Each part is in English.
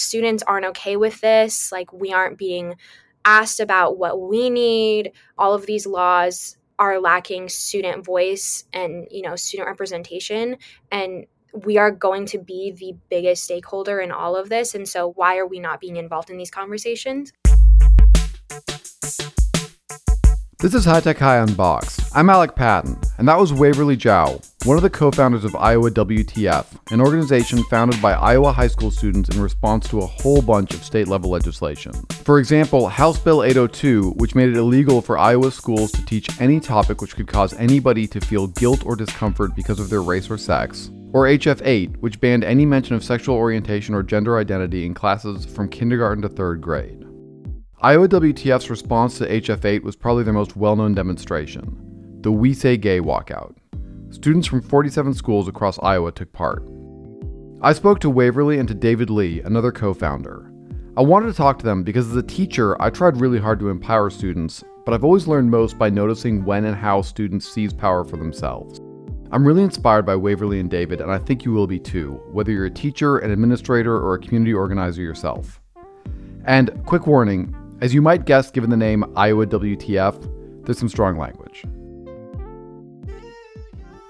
students aren't okay with this. Like, we aren't being asked about what we need. All of these laws are lacking student voice and, you know, student representation. And we are going to be the biggest stakeholder in all of this. And so, why are we not being involved in these conversations? This is High Tech High Unboxed. I'm Alec Patton, and that was Waverly Zhao, one of the co founders of Iowa WTF, an organization founded by Iowa high school students in response to a whole bunch of state level legislation. For example, House Bill 802, which made it illegal for Iowa schools to teach any topic which could cause anybody to feel guilt or discomfort because of their race or sex. Or HF 8, which banned any mention of sexual orientation or gender identity in classes from kindergarten to third grade. Iowa WTF's response to HF8 was probably their most well known demonstration the We Say Gay walkout. Students from 47 schools across Iowa took part. I spoke to Waverly and to David Lee, another co founder. I wanted to talk to them because as a teacher, I tried really hard to empower students, but I've always learned most by noticing when and how students seize power for themselves. I'm really inspired by Waverly and David, and I think you will be too, whether you're a teacher, an administrator, or a community organizer yourself. And quick warning as you might guess, given the name Iowa WTF, there's some strong language.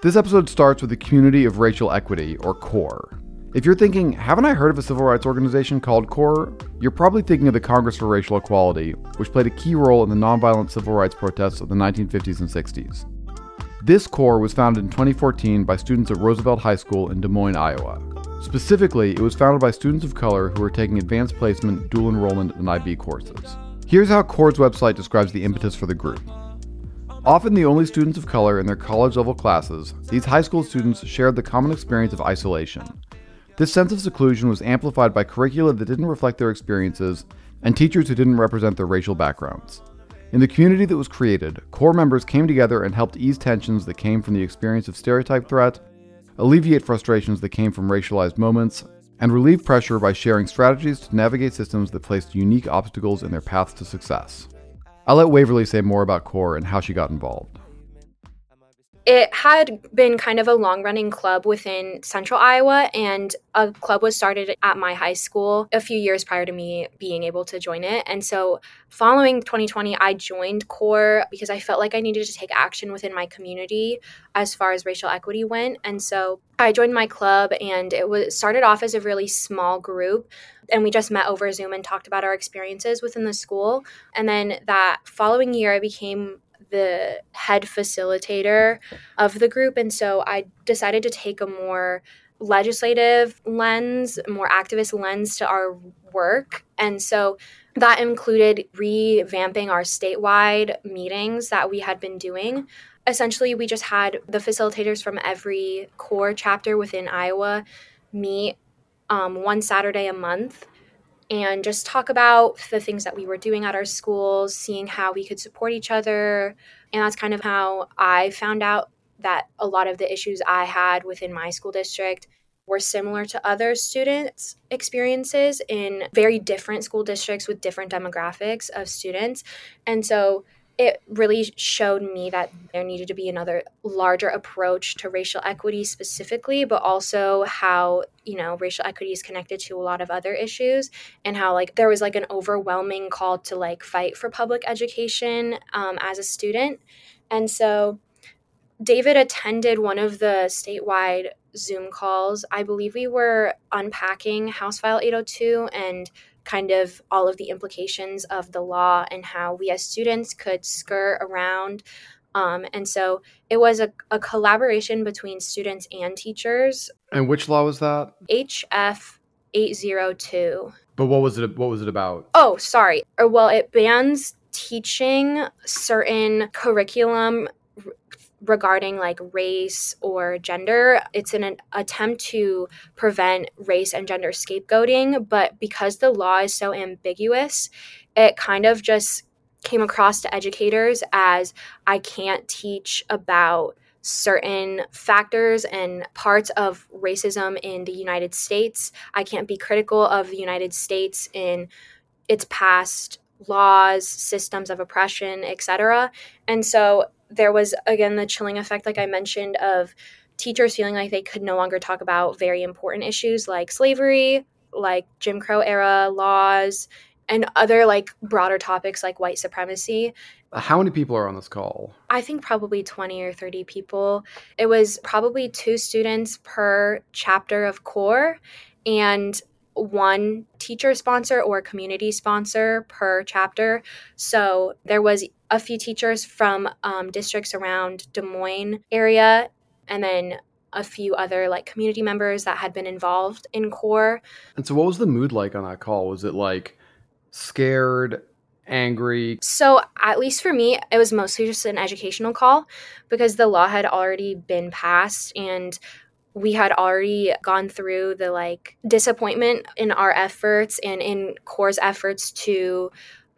This episode starts with the Community of Racial Equity, or CORE. If you're thinking, haven't I heard of a civil rights organization called CORE? You're probably thinking of the Congress for Racial Equality, which played a key role in the nonviolent civil rights protests of the 1950s and 60s. This CORE was founded in 2014 by students at Roosevelt High School in Des Moines, Iowa. Specifically, it was founded by students of color who were taking advanced placement, dual enrollment, and IB courses. Here's how CORE's website describes the impetus for the group. Often the only students of color in their college level classes, these high school students shared the common experience of isolation. This sense of seclusion was amplified by curricula that didn't reflect their experiences and teachers who didn't represent their racial backgrounds. In the community that was created, core members came together and helped ease tensions that came from the experience of stereotype threat alleviate frustrations that came from racialized moments, and relieve pressure by sharing strategies to navigate systems that placed unique obstacles in their paths to success. I'll let Waverly say more about CORE and how she got involved it had been kind of a long running club within central Iowa, and a club was started at my high school a few years prior to me being able to join it. And so, following 2020, I joined CORE because I felt like I needed to take action within my community as far as racial equity went. And so, I joined my club, and it was started off as a really small group and we just met over Zoom and talked about our experiences within the school. And then that following year, I became the head facilitator of the group. And so I decided to take a more legislative lens, more activist lens to our work. And so that included revamping our statewide meetings that we had been doing. Essentially, we just had the facilitators from every core chapter within Iowa meet um, one Saturday a month and just talk about the things that we were doing at our schools, seeing how we could support each other. And that's kind of how I found out that a lot of the issues I had within my school district were similar to other students' experiences in very different school districts with different demographics of students. And so it really showed me that there needed to be another larger approach to racial equity specifically but also how you know racial equity is connected to a lot of other issues and how like there was like an overwhelming call to like fight for public education um, as a student. And so david attended one of the statewide zoom calls. I believe we were unpacking house file 802 and kind of all of the implications of the law and how we as students could skirt around. Um, and so it was a, a collaboration between students and teachers. And which law was that? HF 802. But what was it what was it about? Oh, sorry. Or well, it bans teaching certain curriculum regarding like race or gender. It's an, an attempt to prevent race and gender scapegoating, but because the law is so ambiguous, it kind of just came across to educators as I can't teach about certain factors and parts of racism in the United States. I can't be critical of the United States in its past laws, systems of oppression, etc. And so there was again the chilling effect like i mentioned of teachers feeling like they could no longer talk about very important issues like slavery like Jim Crow era laws and other like broader topics like white supremacy. Uh, how many people are on this call? I think probably 20 or 30 people. It was probably two students per chapter of CORE and one teacher sponsor or community sponsor per chapter. So there was a few teachers from um, districts around Des Moines area and then a few other like community members that had been involved in core. And so what was the mood like on that call? Was it like scared, angry? So, at least for me, it was mostly just an educational call because the law had already been passed and we had already gone through the like disappointment in our efforts and in core's efforts to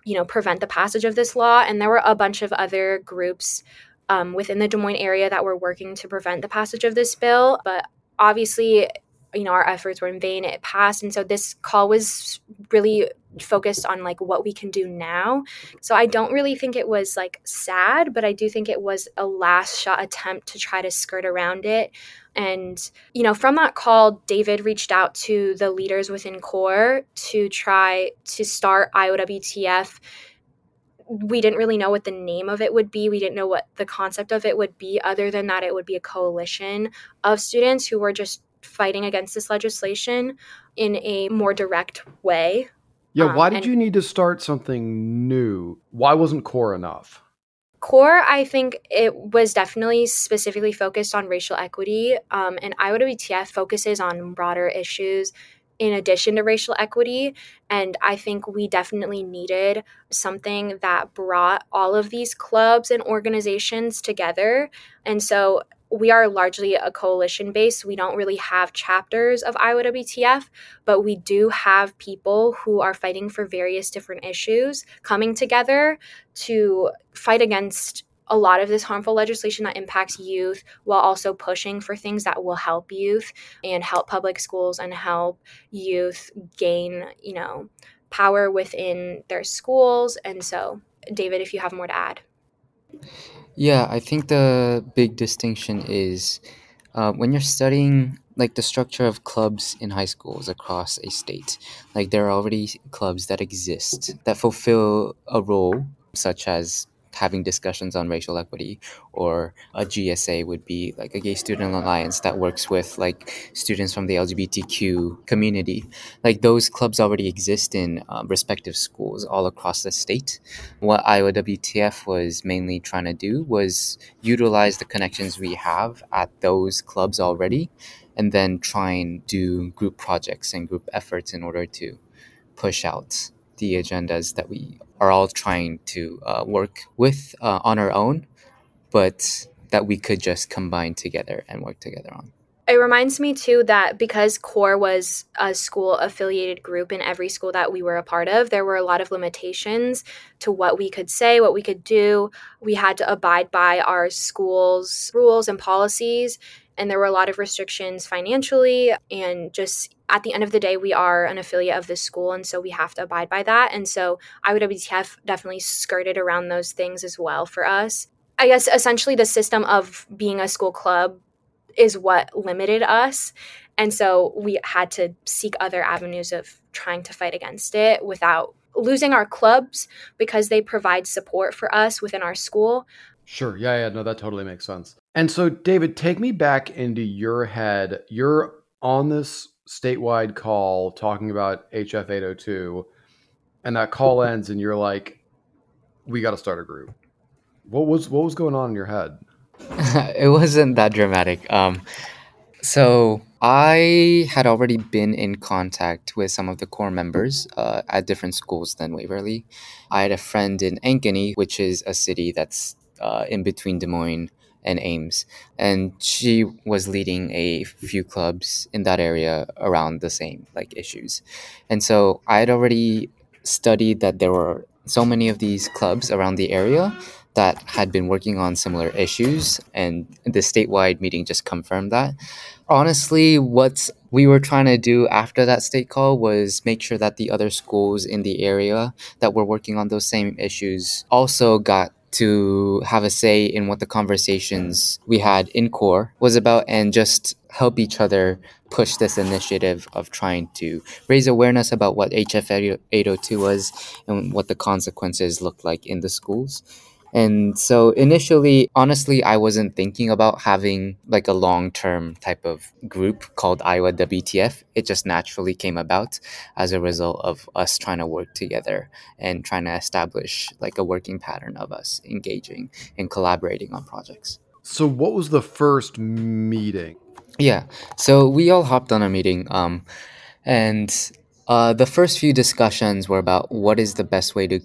you know prevent the passage of this law. And there were a bunch of other groups um, within the des moines area that were working to prevent the passage of this bill. But obviously you know our efforts were in vain. It passed. And so this call was really focused on like what we can do now so i don't really think it was like sad but i do think it was a last shot attempt to try to skirt around it and you know from that call david reached out to the leaders within core to try to start iowtf we didn't really know what the name of it would be. We didn't know what the concept of it would be, other than that, it would be a coalition of students who were just fighting against this legislation in a more direct way. Yeah, um, why did you need to start something new? Why wasn't core enough? Core, I think it was definitely specifically focused on racial equity, um, and IOWTF focuses on broader issues in addition to racial equity. And I think we definitely needed something that brought all of these clubs and organizations together. And so we are largely a coalition base. We don't really have chapters of IOWTF, but we do have people who are fighting for various different issues coming together to fight against a lot of this harmful legislation that impacts youth while also pushing for things that will help youth and help public schools and help youth gain, you know, power within their schools. And so, David, if you have more to add. Yeah, I think the big distinction is uh, when you're studying like the structure of clubs in high schools across a state, like there are already clubs that exist that fulfill a role, such as having discussions on racial equity or a GSA would be like a gay student alliance that works with like students from the LGBTQ community. Like those clubs already exist in uh, respective schools all across the state. What Iowa WTF was mainly trying to do was utilize the connections we have at those clubs already and then try and do group projects and group efforts in order to push out the agendas that we are all trying to uh, work with uh, on our own, but that we could just combine together and work together on. It reminds me too that because CORE was a school affiliated group in every school that we were a part of, there were a lot of limitations to what we could say, what we could do. We had to abide by our school's rules and policies and there were a lot of restrictions financially and just at the end of the day we are an affiliate of this school and so we have to abide by that and so iowtf definitely skirted around those things as well for us i guess essentially the system of being a school club is what limited us and so we had to seek other avenues of trying to fight against it without losing our clubs because they provide support for us within our school Sure. Yeah, yeah. No, that totally makes sense. And so, David, take me back into your head. You're on this statewide call talking about HF 802, and that call ends, and you're like, "We got to start a group." What was what was going on in your head? it wasn't that dramatic. Um, so I had already been in contact with some of the core members uh, at different schools than Waverly. I had a friend in Ankeny, which is a city that's uh, in between Des Moines and Ames. And she was leading a few clubs in that area around the same like issues. And so I had already studied that there were so many of these clubs around the area that had been working on similar issues and the statewide meeting just confirmed that honestly what we were trying to do after that state call was make sure that the other schools in the area that were working on those same issues also got to have a say in what the conversations we had in core was about and just help each other push this initiative of trying to raise awareness about what HF 802 was and what the consequences looked like in the schools. And so initially, honestly, I wasn't thinking about having like a long term type of group called Iowa WTF. It just naturally came about as a result of us trying to work together and trying to establish like a working pattern of us engaging and collaborating on projects. So, what was the first meeting? Yeah, so we all hopped on a meeting, um, and uh, the first few discussions were about what is the best way to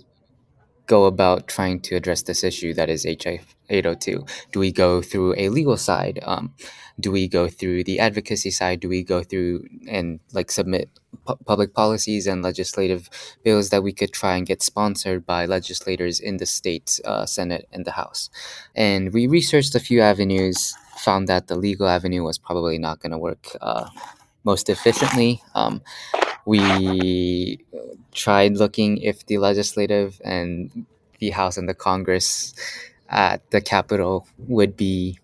go about trying to address this issue that is HF 802? Do we go through a legal side? Um, do we go through the advocacy side? Do we go through and like submit pu- public policies and legislative bills that we could try and get sponsored by legislators in the state uh, Senate and the House? And we researched a few avenues, found that the legal avenue was probably not going to work uh, most efficiently. Um, we tried looking if the legislative and the House and the Congress at the Capitol would be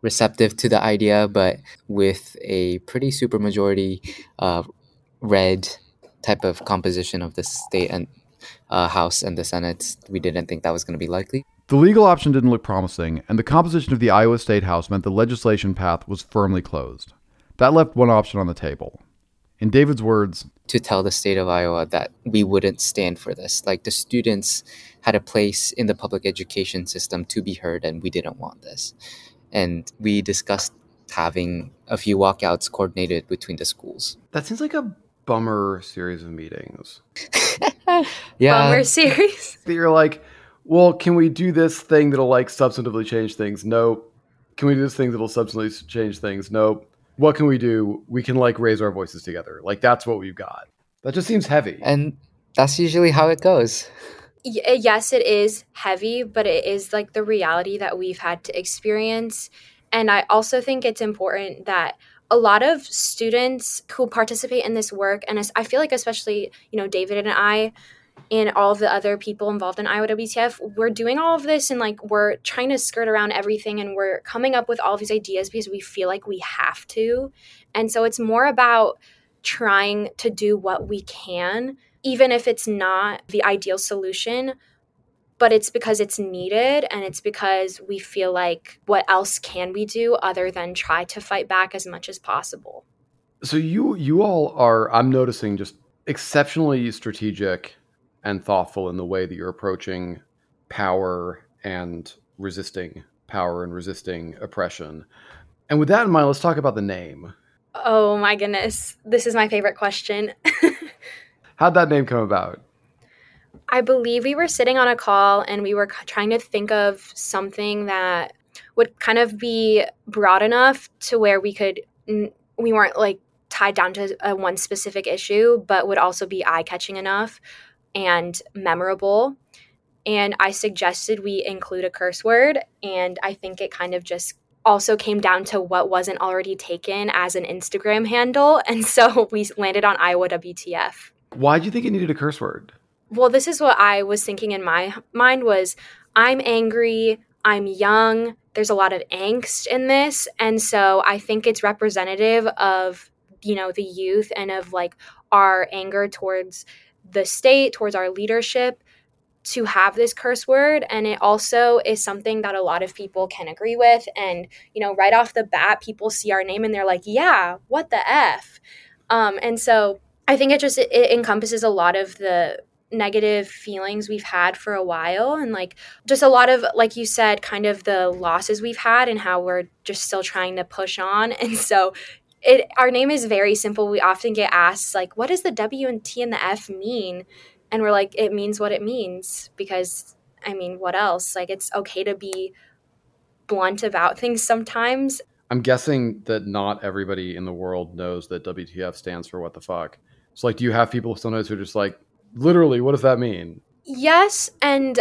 receptive to the idea, but with a pretty supermajority uh, red type of composition of the state and uh, House and the Senate, we didn't think that was going to be likely. The legal option didn't look promising, and the composition of the Iowa State House meant the legislation path was firmly closed. That left one option on the table. In David's words, to tell the state of Iowa that we wouldn't stand for this. Like the students had a place in the public education system to be heard, and we didn't want this. And we discussed having a few walkouts coordinated between the schools. That seems like a bummer series of meetings. yeah. Bummer series. That you're like, well, can we do this thing that'll like substantively change things? Nope. Can we do this thing that'll substantively change things? Nope. What can we do? We can like raise our voices together. Like that's what we've got. That just seems heavy. And that's usually how it goes. Y- eh, yes, it is heavy, but it is like the reality that we've had to experience. And I also think it's important that a lot of students who participate in this work, and I feel like especially, you know, David and I, and all the other people involved in Iowa WTF, we're doing all of this and like we're trying to skirt around everything and we're coming up with all these ideas because we feel like we have to. And so it's more about trying to do what we can, even if it's not the ideal solution, but it's because it's needed and it's because we feel like what else can we do other than try to fight back as much as possible. So you you all are I'm noticing just exceptionally strategic and thoughtful in the way that you're approaching power and resisting power and resisting oppression. And with that in mind, let's talk about the name. Oh my goodness. This is my favorite question. How'd that name come about? I believe we were sitting on a call and we were trying to think of something that would kind of be broad enough to where we could, we weren't like tied down to a one specific issue, but would also be eye catching enough and memorable. And I suggested we include a curse word. And I think it kind of just also came down to what wasn't already taken as an Instagram handle. And so we landed on Iowa WTF. Why do you think it needed a curse word? Well, this is what I was thinking in my mind was I'm angry, I'm young, there's a lot of angst in this, and so I think it's representative of, you know, the youth and of like our anger towards the state, towards our leadership to have this curse word. And it also is something that a lot of people can agree with. And you know right off the bat people see our name and they're like yeah what the f? Um, and so i think it just it, it encompasses a lot of the negative feelings we've had for a while. And like just a lot of like you said kind of the losses we've had and how we're just still trying to push on. And so it our name is very simple. We often get asked like, "What does the W and T and the F mean?" And we're like, "It means what it means." Because I mean, what else? Like, it's okay to be blunt about things sometimes. I'm guessing that not everybody in the world knows that WTF stands for what the fuck. So, like, do you have people sometimes who are just like, literally, what does that mean? Yes, and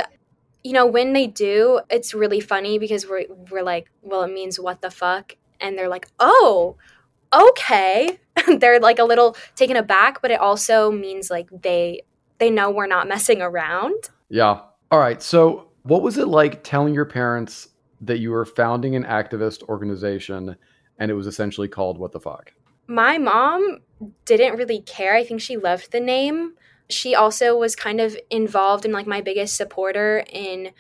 you know when they do, it's really funny because we're we're like, well, it means what the fuck, and they're like, oh, okay they're like a little taken aback but it also means like they they know we're not messing around yeah all right so What was it like telling your parents that you were founding an activist organization and it was essentially called What the Fuck? My mom didn't really care. I think she loved the name. She also was kind of involved and like my biggest supporter in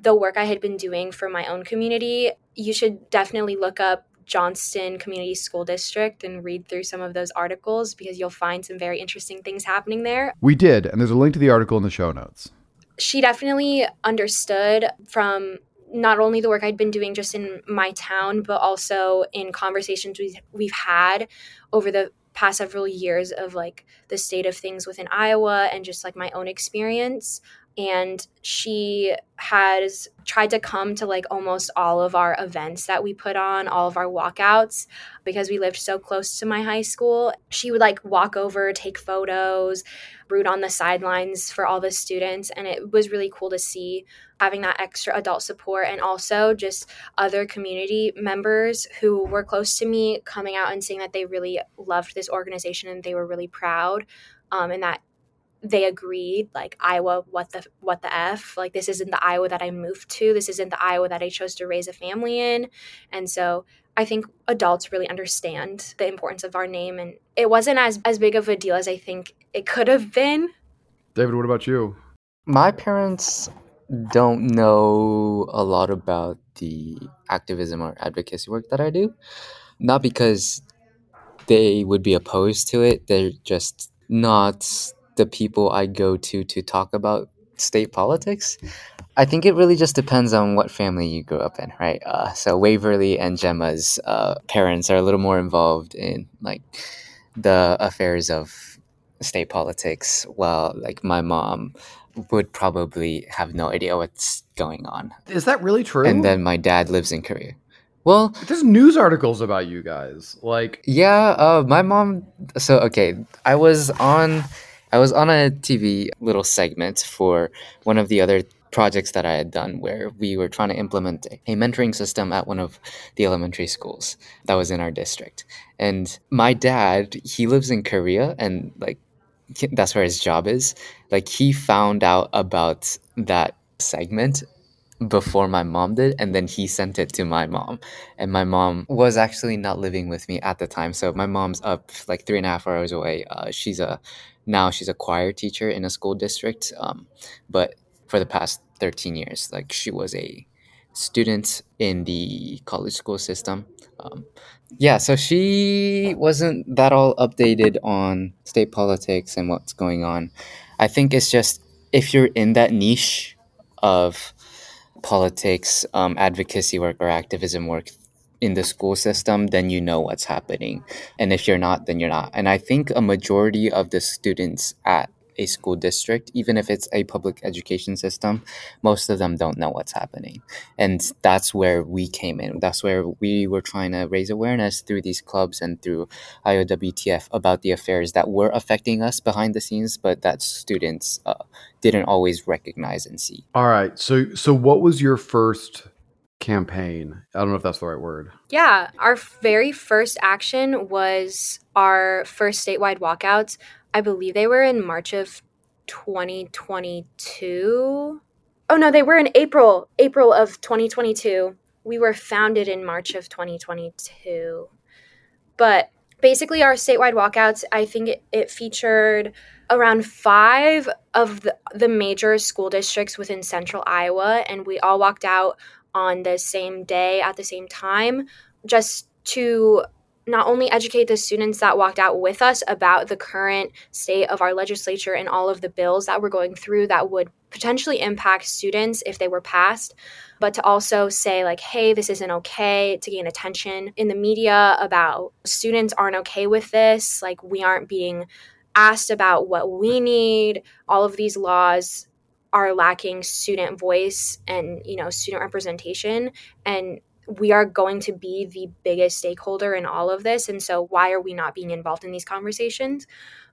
the work I had been doing for my own community. You should definitely look up Johnston Community School District and read through some of those articles because you'll find some very interesting things happening there. We did, and there's a link to the article in the show notes. She definitely understood from not only the work I'd been doing just in my town, but also in conversations we've, we've had over the past several years of like the state of things within Iowa and just like my own experience and she has tried to come to like almost all of our events that we put on, all of our walkouts because we lived so close to my high school. She would like walk over, take photos, root on the sidelines for all the students and it was really cool to see having that extra adult support and also just other community members who were close to me coming out and saying that they really loved this organization and they were really proud um, and that they agreed like iowa what the what the f like this isn't the iowa that i moved to this isn't the iowa that i chose to raise a family in. And so i think adults really understand the importance of our name and it wasn't as as big of a deal as i think it could have been. David what about you? My parents don't know a lot about the activism or advocacy work that i do. Not because they would be opposed to it they're just not the people I go to to talk about state politics. I think it really just depends on what family you grew up in, right? Uh, so Waverly and Gemma's uh, parents are a little more involved in like the affairs of state politics, while like my mom would probably have no idea what's going on. Is that really true? And then my dad lives in Korea. Well, there's news articles about you guys. Like, yeah, uh, my mom. So okay, I was on I was on a TV little segment for one of the other projects that I had done where we were trying to implement a mentoring system at one of the elementary schools that was in our district. And my dad, he lives in Korea and like that's where his job is. Like he found out about that segment before my mom did and then he sent it to my mom and my mom was actually not living with me at the time so my mom's up like three and a half hours away uh, she's a now she's a choir teacher in a school district um, but for the past 13 years like she was a student in the college school system um, yeah so she wasn't that all updated on state politics and what's going on. I think it's just if you're in that niche of politics um, advocacy work or activism work in the school system, then you know what's happening. And if you're not, then you're not. And I think a majority of the students at a school district, even if it's a public education system, most of them don't know what's happening. And that's where we came in. That's where we were trying to raise awareness through these clubs and through IOWTF about the affairs that were affecting us behind the scenes, but that students uh, didn't always recognize and see. All right. So, so what was your first campaign. I don't know if that's the right word. Yeah, our very first action was our first statewide walkouts. I believe they were in March of 2022. Oh no, they were in April, April of 2022. We were founded in March of 2022. But basically our statewide walkouts, I think it, it featured around five of the, the major school districts within central Iowa, and we all walked out on the same day at the same time just to not only educate the students that walked out with us about the current state of our legislature and all of the bills that we're going through that would potentially impact students if they were passed, but to also say, like, hey, this isn't okay, to gain attention in the media about students aren't okay with this, like, we aren't being asked about what we need, all of these laws are lacking student voice and you know student representation and we are going to be the biggest stakeholder in all of this and so why are we not being involved in these conversations?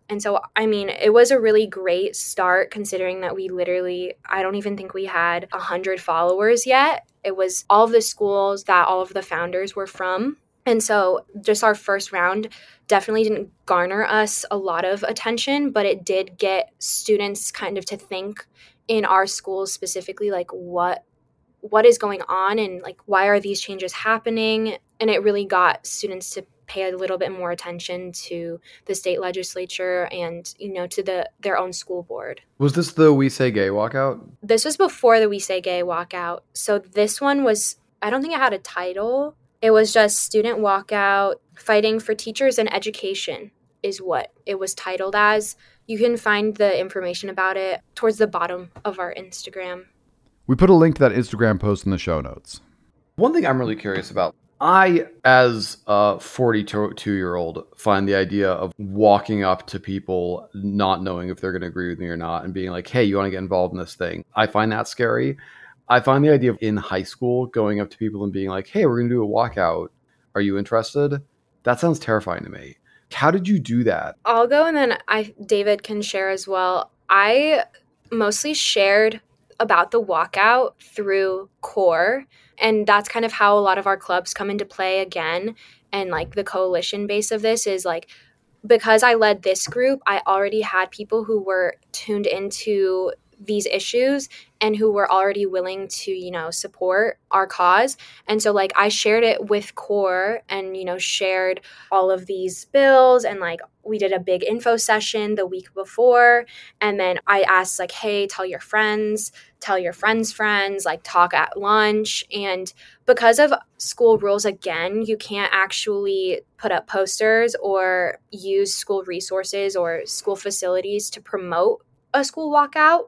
And so i mean it was a really great start considering that we literally i don't even think we had 100 followers yet. It was all the schools that all of the founders were from. And so just our first round definitely didn't garner us a lot of attention but it did get students kind of to think in our schools specifically like what what is going on and like why are these changes happening? And it really got students to pay a little bit more attention to the state legislature and you know to the their own school board. Was this the we say gay walkout? This was before the we say gay walkout. So this one was i don't think it had a title. It was just student walkout fighting for teachers and education is what it was titled as you can find the information about it towards the bottom of our instagram we put a link to that instagram post in the show notes one thing i'm really curious about I, as a 42 year old, find the idea of walking up to people, not knowing if they're going to agree with me or not, and being like, hey, you want to get involved in this thing? I find that scary. I find the idea of in high school going up to people and being like, hey, we're going to do a walkout. Are you interested? That sounds terrifying to me. How did you do that? I'll go and then I David can share as well. I mostly shared about the walkout through core and that's kind of how a lot of our clubs come into play again and like the coalition base of this is like because I led this group, I already had people who were tuned into these issues and who were already willing to you know support our cause. And so like i shared it with core and you know shared all of these bills and like we did a big info session the week before. And then i asked like hey tell your friends tell your friends friends like talk at lunch. And because of school rules again you can't actually put up posters or use school resources or school facilities to promote a school walkout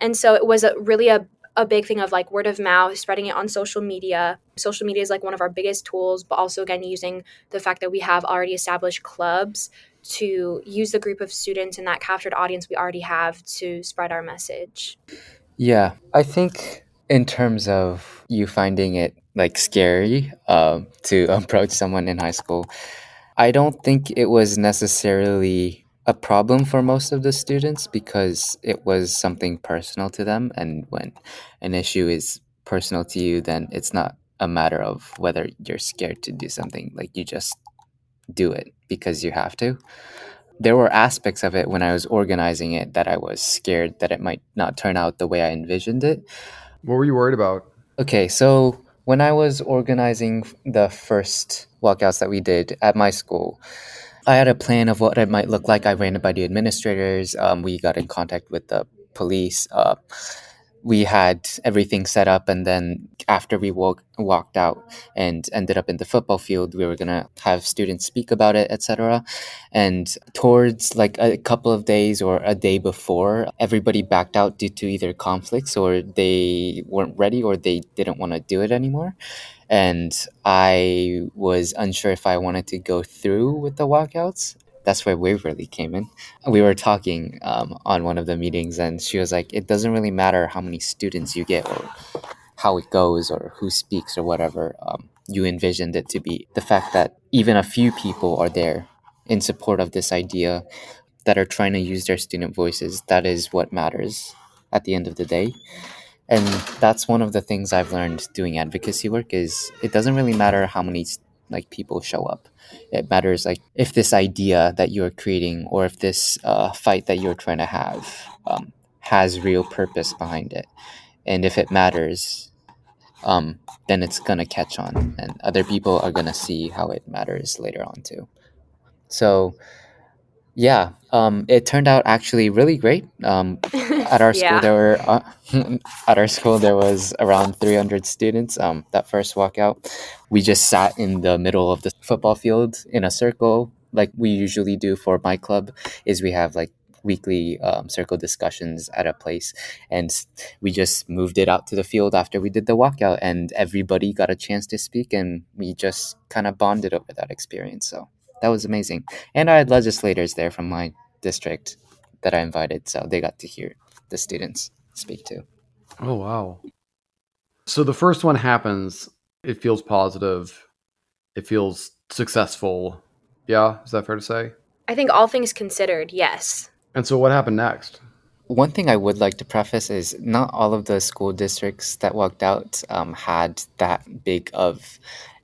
and so it was a, really a, a big thing of like word of mouth, spreading it on social media. Social media is like one of our biggest tools, but also again using the fact that we have already established clubs to use the group of students and that captured audience we already have to spread our message. Yeah, I think in terms of you finding it like scary uh, to approach someone in high school, I don't think it was necessarily a problem for most of the students because it was something personal to them. And when an issue is personal to you, then it's not a matter of whether you're scared to do something. Like you just do it because you have to. There were aspects of it when I was organizing it that I was scared that it might not turn out the way I envisioned it. What were you worried about? Okay, so when I was organizing the first walkouts that we did at my school, I had a plan of what it might look like. I ran it by the administrators. Um, we got in contact with the police. Uh, we had everything set up, and then after we walk, walked out and ended up in the football field, we were gonna have students speak about it, etc. And towards like a couple of days or a day before, everybody backed out due to either conflicts or they weren't ready or they didn't want to do it anymore and I was unsure if I wanted to go through with the walkouts. That's where Waverly came in. We were talking um, on one of the meetings, and she was like, "It doesn't really matter how many students you get or how it goes or who speaks or whatever. Um, you envisioned it to be the fact that even a few people are there in support of this idea that are trying to use their student voices. That is what matters at the end of the day." And that's one of the things i've learned doing advocacy work is it doesn't really matter how many like people show up. It matters like if this idea that you're creating or if this uh, fight that you're trying to have um, has real purpose behind it. And if it matters um, then it's gonna catch on and other people are gonna see how it matters later on too. So yeah, um, it turned out actually really great. Um, at our school, Yeah. there were uh, at our school there was around 300 students. Um, that first walkout, we just sat in the middle of the football field in a circle, like we usually do for my club. Is we have like weekly um, circle discussions at a place, and we just moved it out to the field after we did the walkout, and everybody got a chance to speak, and we just kind of bonded over that experience. So that was amazing. And I had legislators there from my district that I invited, so they got to hear the students speak too. Oh, wow. So the first one happens, it feels positive, it feels successful. Yeah, is that fair to say? I think all things considered, yes. And so what happened next? One thing I would like to preface is not all of the school districts that walked out um, had that big of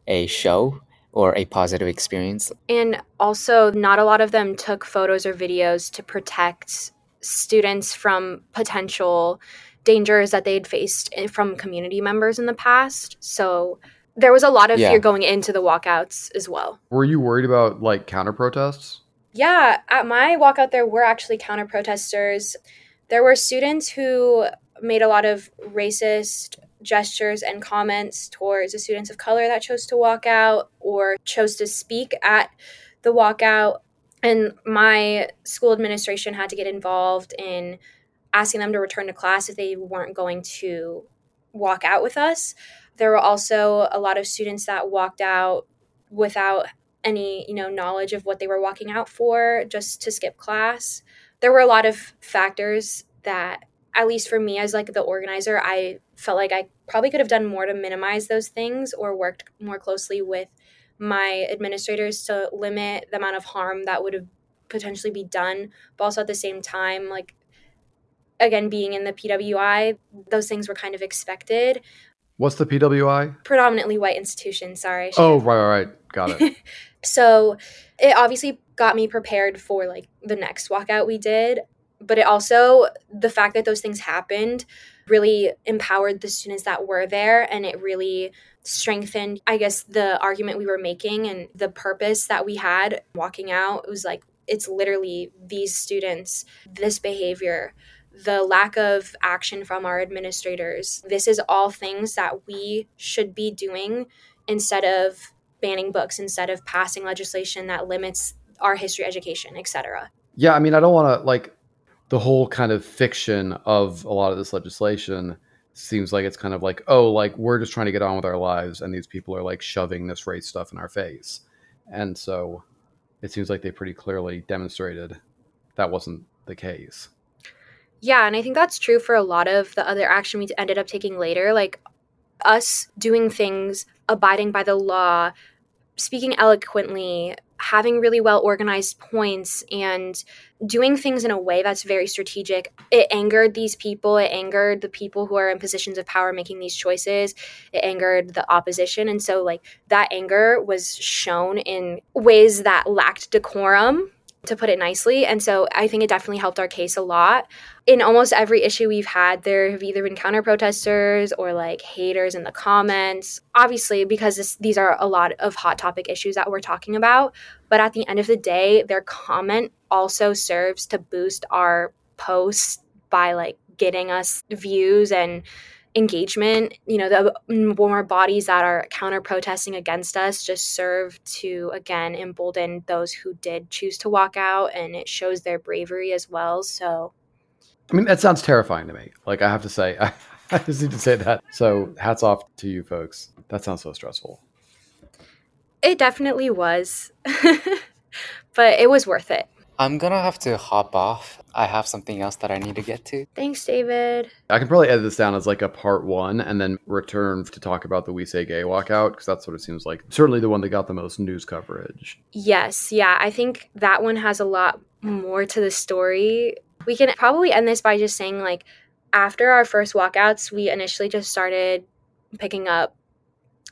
a show or a positive experience. And also, not a lot of them took photos or videos to protect students from potential dangers that they'd faced from community members in the past. So there was a lot of Yeah. fear going into the walkouts as well. Were you worried about like counter protests? Yeah, at my walkout, there were actually counter protesters. There were students who made a lot of racist gestures and comments towards the students of color that chose to walk out or chose to speak at the walkout. And my school administration had to get involved in asking them to return to class if they weren't going to walk out with us. There were also a lot of students that walked out without any you know knowledge of what they were walking out for just to skip class there were a lot of factors that at least for me as like the organizer i felt like i probably could have done more to minimize those things or worked more closely with my administrators to limit the amount of harm that would have potentially be done but also at the same time like again being in the pwi those things were kind of expected What's the PWI? predominantly white institution, sorry Oh, right, right, right. Got it. so it obviously got me prepared for like the next walkout we did but it also the fact that those things happened really empowered the students that were there and it really strengthened i guess the argument we were making and the purpose that we had walking out. It was like it's literally these students this behavior the lack of action from our administrators. This is all things that we should be doing instead of banning books instead of passing legislation that limits our history education etc Yeah, I mean, I don't want to like the whole kind of fiction of a lot of this legislation seems like it's kind of like, oh, like we're just trying to get on with our lives, and these people are like shoving this race stuff in our face. And so it seems like they pretty clearly demonstrated that wasn't the case. Yeah, and I think that's true for a lot of the other action we ended up taking later. Like us doing things, abiding by the law, speaking eloquently, having really well organized points, and doing things in a way that's very strategic. It angered these people. It angered the people who are in positions of power making these choices. It angered the opposition. And so, like, that anger was shown in ways that lacked decorum. To put it nicely. And so I think it definitely helped our case a lot in almost every issue we've had, there have either been counter protesters or like haters in the comments. Obviously, because this, these are a lot of hot topic issues that we're talking about. But at the end of the day, their comment also serves to boost our posts by like getting us views and engagement. You know, the mm, more bodies that are counter protesting against us just serve to, again, embolden those who did choose to walk out. And it shows their bravery as well. So, I mean, that sounds terrifying to me. Like I have to say, I, I just need to say that. So hats off to you folks. That sounds so stressful. It definitely was. but it was worth it. I'm gonna have to hop off. I have something else that I need to get to. Thanks, David. I can probably edit this down as like a part one and then return to talk about the We Say Gay walkout because that's what it seems like. Certainly the one that got the most news coverage. Yes, yeah, I think that one has a lot more to the story. We can probably end this by just saying, like, after our first walkouts, we initially just started picking up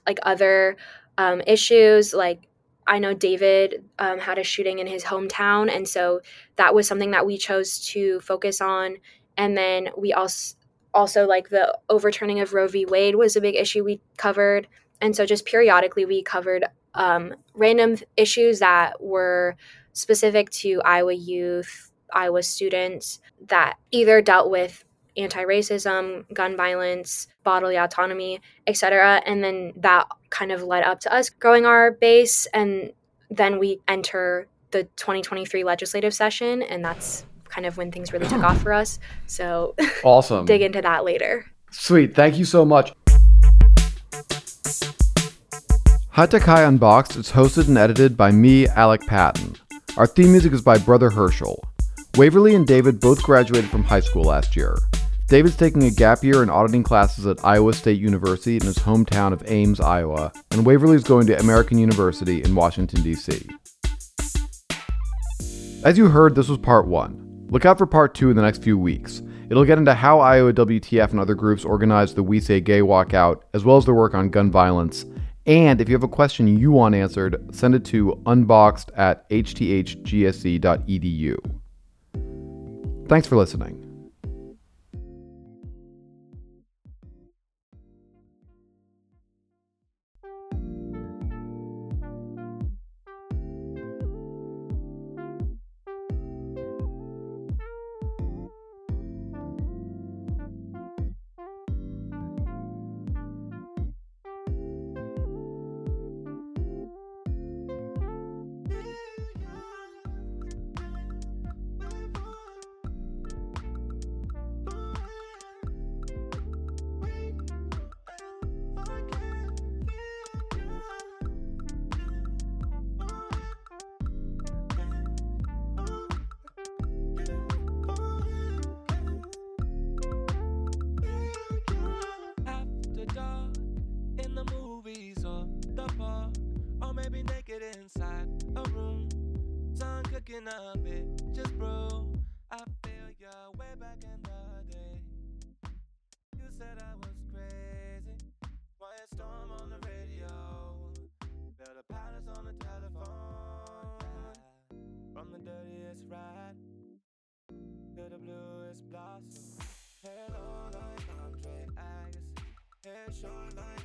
like other um, issues. Like, I know David um, had a shooting in his hometown, and so that was something that we chose to focus on. And then we also also like the overturning of Roe v. Wade was a big issue we covered, and so just periodically we covered um, random issues that were specific to Iowa youth, Iowa students that either dealt with anti-racism, gun violence, bodily autonomy, etc. And then that kind of led up to us growing our base and then we enter the 2023 legislative session and that's kind of when things really took off for us. So Awesome. dig into that later. Sweet. Thank you so much. High Tech High Unboxed is hosted and edited by me, Alec Patton. Our theme music is by Brother Herschel. Waverly and David both graduated from high school last year. David's taking a gap year in auditing classes at Iowa State University in his hometown of Ames, Iowa, and Waverly's going to American University in Washington, D.C. As you heard, this was part one. Look out for part two in the next few weeks. It'll get into how Iowa WTF and other groups organized the We Say Gay walkout, as well as their work on gun violence. And if you have a question you want answered, send it to unboxed at hthgse.edu. Thanks for listening. Short like